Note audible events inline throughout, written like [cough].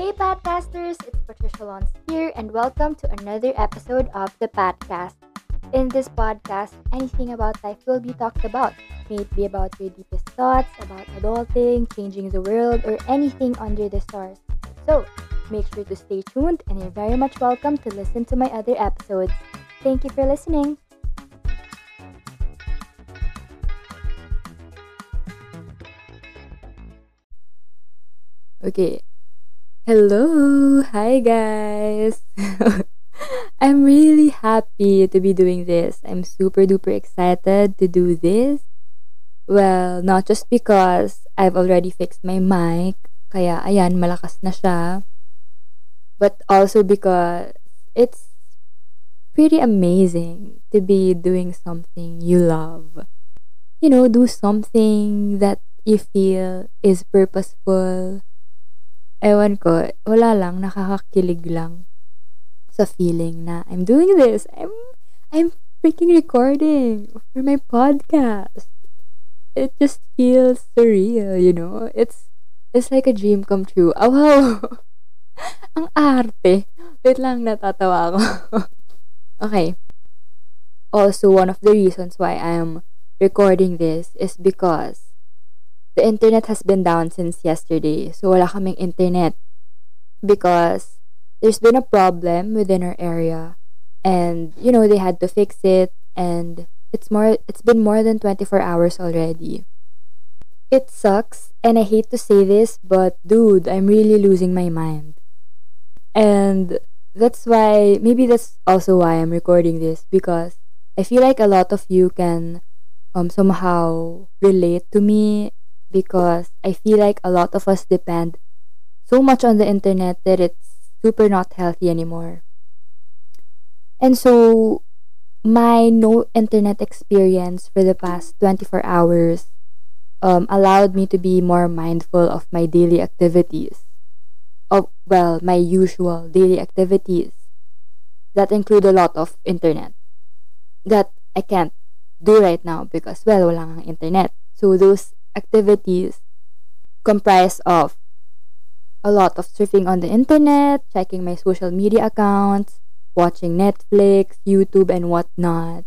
Hey, podcasters! It's Patricia Lons here, and welcome to another episode of the podcast. In this podcast, anything about life will be talked about. May it be about your deepest thoughts, about adulting, changing the world, or anything under the stars. So, make sure to stay tuned, and you're very much welcome to listen to my other episodes. Thank you for listening. Okay. Hello. Hi, guys. [laughs] I'm really happy to be doing this. I'm super duper excited to do this. Well, not just because I've already fixed my mic, kaya ayan, malakas na siya. But also because it's pretty amazing to be doing something you love. You know, do something that you feel is purposeful, ewan ko, wala lang, nakakakilig lang sa feeling na I'm doing this. I'm, I'm freaking recording for my podcast. It just feels surreal, you know? It's, it's like a dream come true. Oh, wow! [laughs] Ang arte. Wait lang, natatawa ako. [laughs] okay. Also, one of the reasons why I'm recording this is because the internet has been down since yesterday. So wala kaming internet because there's been a problem within our area and you know they had to fix it and it's more it's been more than 24 hours already. It sucks and I hate to say this but dude, I'm really losing my mind. And that's why maybe that's also why I'm recording this because I feel like a lot of you can um somehow relate to me because I feel like a lot of us depend so much on the internet that it's super not healthy anymore. And so, my no internet experience for the past 24 hours um, allowed me to be more mindful of my daily activities. Of, well, my usual daily activities that include a lot of internet that I can't do right now because, well, wala internet. So, those activities comprise of a lot of surfing on the internet, checking my social media accounts, watching Netflix, YouTube, and whatnot.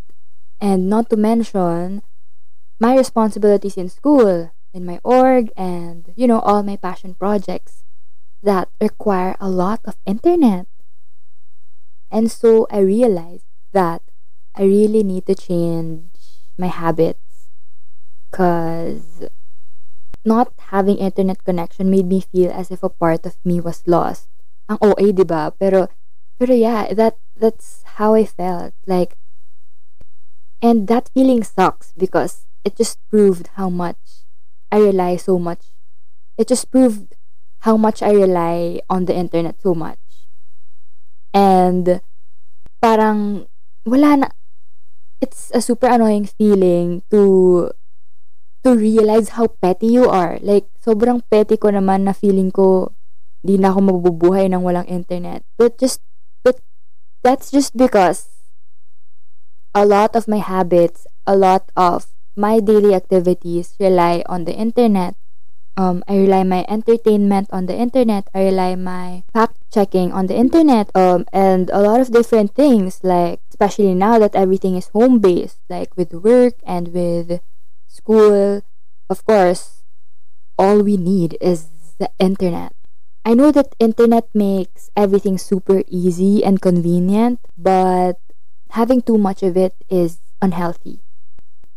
And not to mention my responsibilities in school, in my org, and you know, all my passion projects that require a lot of internet. And so I realized that I really need to change my habits because not having internet connection made me feel as if a part of me was lost. Ang OA, di ba? Pero, pero yeah, that, that's how I felt. Like, and that feeling sucks because it just proved how much I rely so much. It just proved how much I rely on the internet so much. And, parang, wala na, it's a super annoying feeling to to realize how petty you are. Like, sobrang petty ko naman na feeling ko di na ako mabubuhay ng walang internet. But just, but that's just because a lot of my habits, a lot of my daily activities rely on the internet. Um, I rely my entertainment on the internet. I rely my fact checking on the internet. Um, and a lot of different things like, especially now that everything is home based, like with work and with school, of course, all we need is the internet. I know that internet makes everything super easy and convenient, but having too much of it is unhealthy.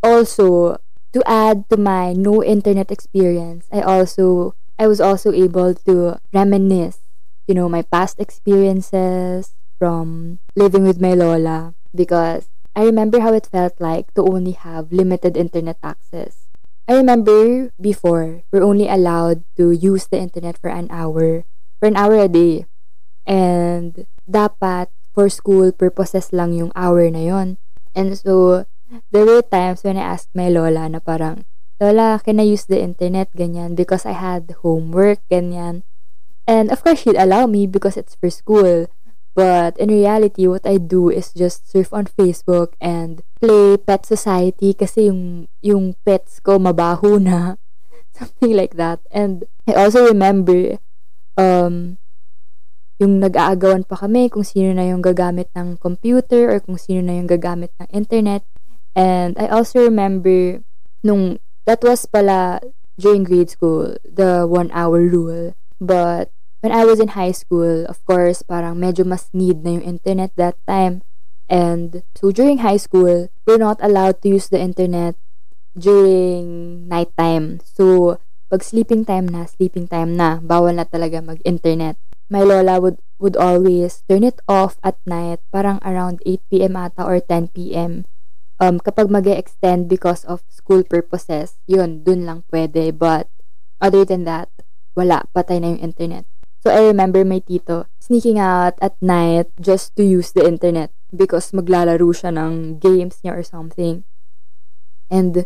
Also, to add to my no internet experience, I also I was also able to reminisce, you know, my past experiences from living with my lola because I remember how it felt like to only have limited internet access. I remember before, we're only allowed to use the internet for an hour, for an hour a day. And dapat for school purposes lang yung hour na yon. And so, there were times when I asked my lola na parang, Lola, can I use the internet? Ganyan. Because I had homework, ganyan. And of course, she'd allow me because it's for school. But in reality, what I do is just surf on Facebook and play Pet Society kasi yung, yung pets ko mabaho na. [laughs] Something like that. And I also remember um, yung nag-aagawan pa kami kung sino na yung gagamit ng computer or kung sino na yung gagamit ng internet. And I also remember nung that was pala during grade school, the one hour rule. But when I was in high school, of course, parang medyo mas need na yung internet that time. And so during high school, we're not allowed to use the internet during nighttime. So, pag sleeping time na, sleeping time na, bawal na talaga mag-internet. My lola would would always turn it off at night, parang around 8 p.m. ata or 10 p.m. Um, kapag mag extend because of school purposes, yun, dun lang pwede. But, other than that, wala, patay na yung internet. So, I remember my tito sneaking out at night just to use the internet because maglalaro siya ng games niya or something. And,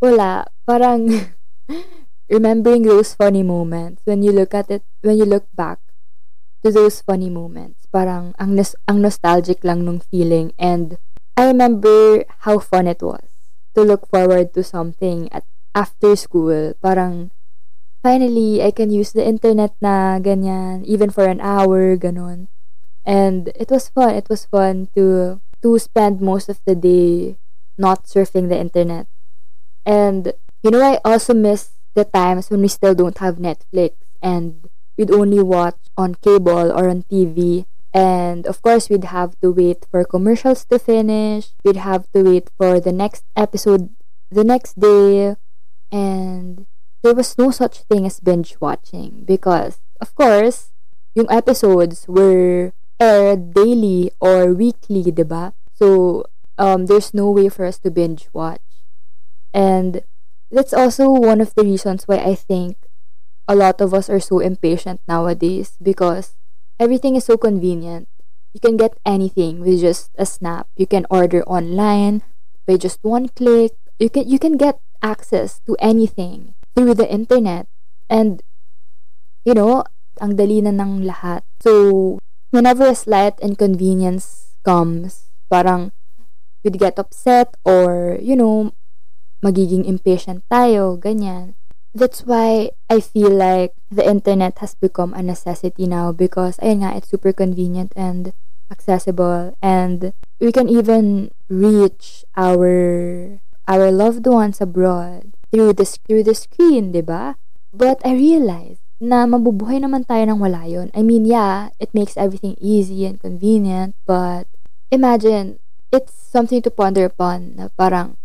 wala, parang [laughs] remembering those funny moments when you look at it, when you look back to those funny moments, parang ang, nos- ang nostalgic lang nung feeling and I remember how fun it was to look forward to something at after school. Parang finally I can use the internet na ganyan even for an hour ganon. And it was fun. It was fun to to spend most of the day not surfing the internet. And you know I also miss the times when we still don't have Netflix and we'd only watch on cable or on TV and of course, we'd have to wait for commercials to finish. We'd have to wait for the next episode the next day. And there was no such thing as binge watching because, of course, yung episodes were aired daily or weekly, diba? So, um, there's no way for us to binge watch. And that's also one of the reasons why I think a lot of us are so impatient nowadays because everything is so convenient. You can get anything with just a snap. You can order online by just one click. You can you can get access to anything through the internet. And you know, ang dali na ng lahat. So, whenever a slight inconvenience comes, parang we'd get upset or, you know, magiging impatient tayo, ganyan. that's why I feel like the internet has become a necessity now because ayun nga, it's super convenient and accessible and we can even reach our our loved ones abroad through the through the screen, 'di ba? But I realized na mabubuhay naman tayo nang wala yun. I mean, yeah, it makes everything easy and convenient, but imagine, it's something to ponder upon na parang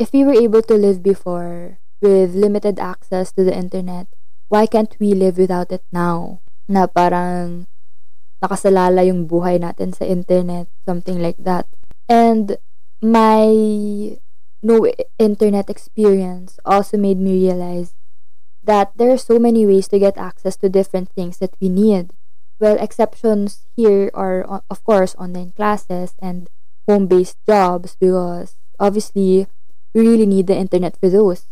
if we were able to live before with limited access to the internet, why can't we live without it now? Na parang nakasalala yung buhay natin sa internet, something like that. And my no internet experience also made me realize that there are so many ways to get access to different things that we need. Well, exceptions here are, of course, online classes and home based jobs because obviously we really need the internet for those.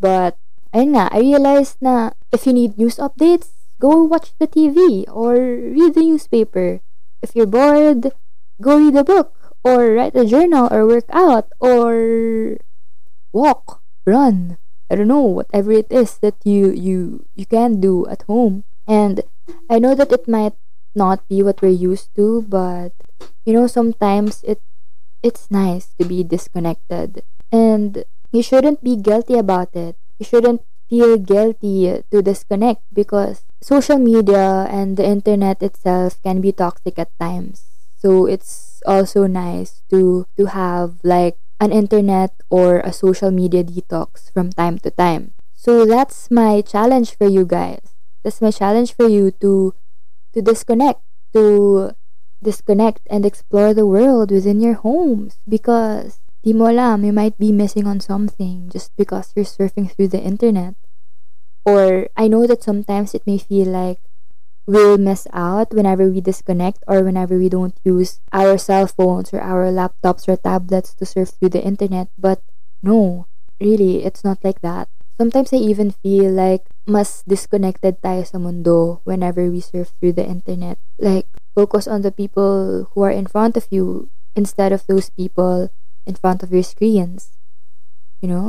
But, ayun I realized na if you need news updates, go watch the TV or read the newspaper. If you're bored, go read a book or write a journal or work out or walk, run. I don't know, whatever it is that you you you can do at home. And I know that it might not be what we're used to, but you know, sometimes it it's nice to be disconnected. And you shouldn't be guilty about it. You shouldn't feel guilty to disconnect because social media and the internet itself can be toxic at times. So it's also nice to to have like an internet or a social media detox from time to time. So that's my challenge for you guys. That's my challenge for you to to disconnect, to disconnect and explore the world within your homes because Di mo alam, you might be missing on something just because you're surfing through the internet. Or I know that sometimes it may feel like we'll miss out whenever we disconnect or whenever we don't use our cell phones or our laptops or tablets to surf through the internet. But no, really, it's not like that. Sometimes I even feel like mas disconnected tayo sa mundo whenever we surf through the internet. Like, focus on the people who are in front of you instead of those people in front of your screens. You know?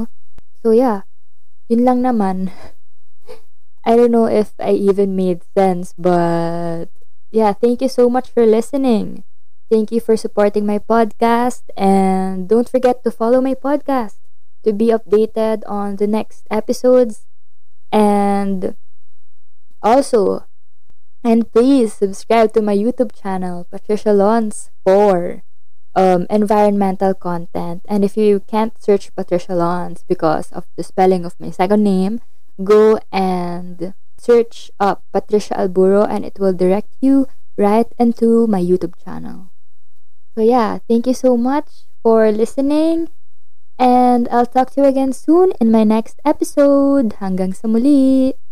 So yeah, yun lang naman. [laughs] I don't know if I even made sense, but yeah, thank you so much for listening. Thank you for supporting my podcast. And don't forget to follow my podcast to be updated on the next episodes. And also, and please subscribe to my YouTube channel, Patricia Lons, for um, environmental content. And if you can't search Patricia Lons because of the spelling of my second name, go and search up Patricia Alburo and it will direct you right into my YouTube channel. So yeah, thank you so much for listening and I'll talk to you again soon in my next episode. Hanggang sa muli!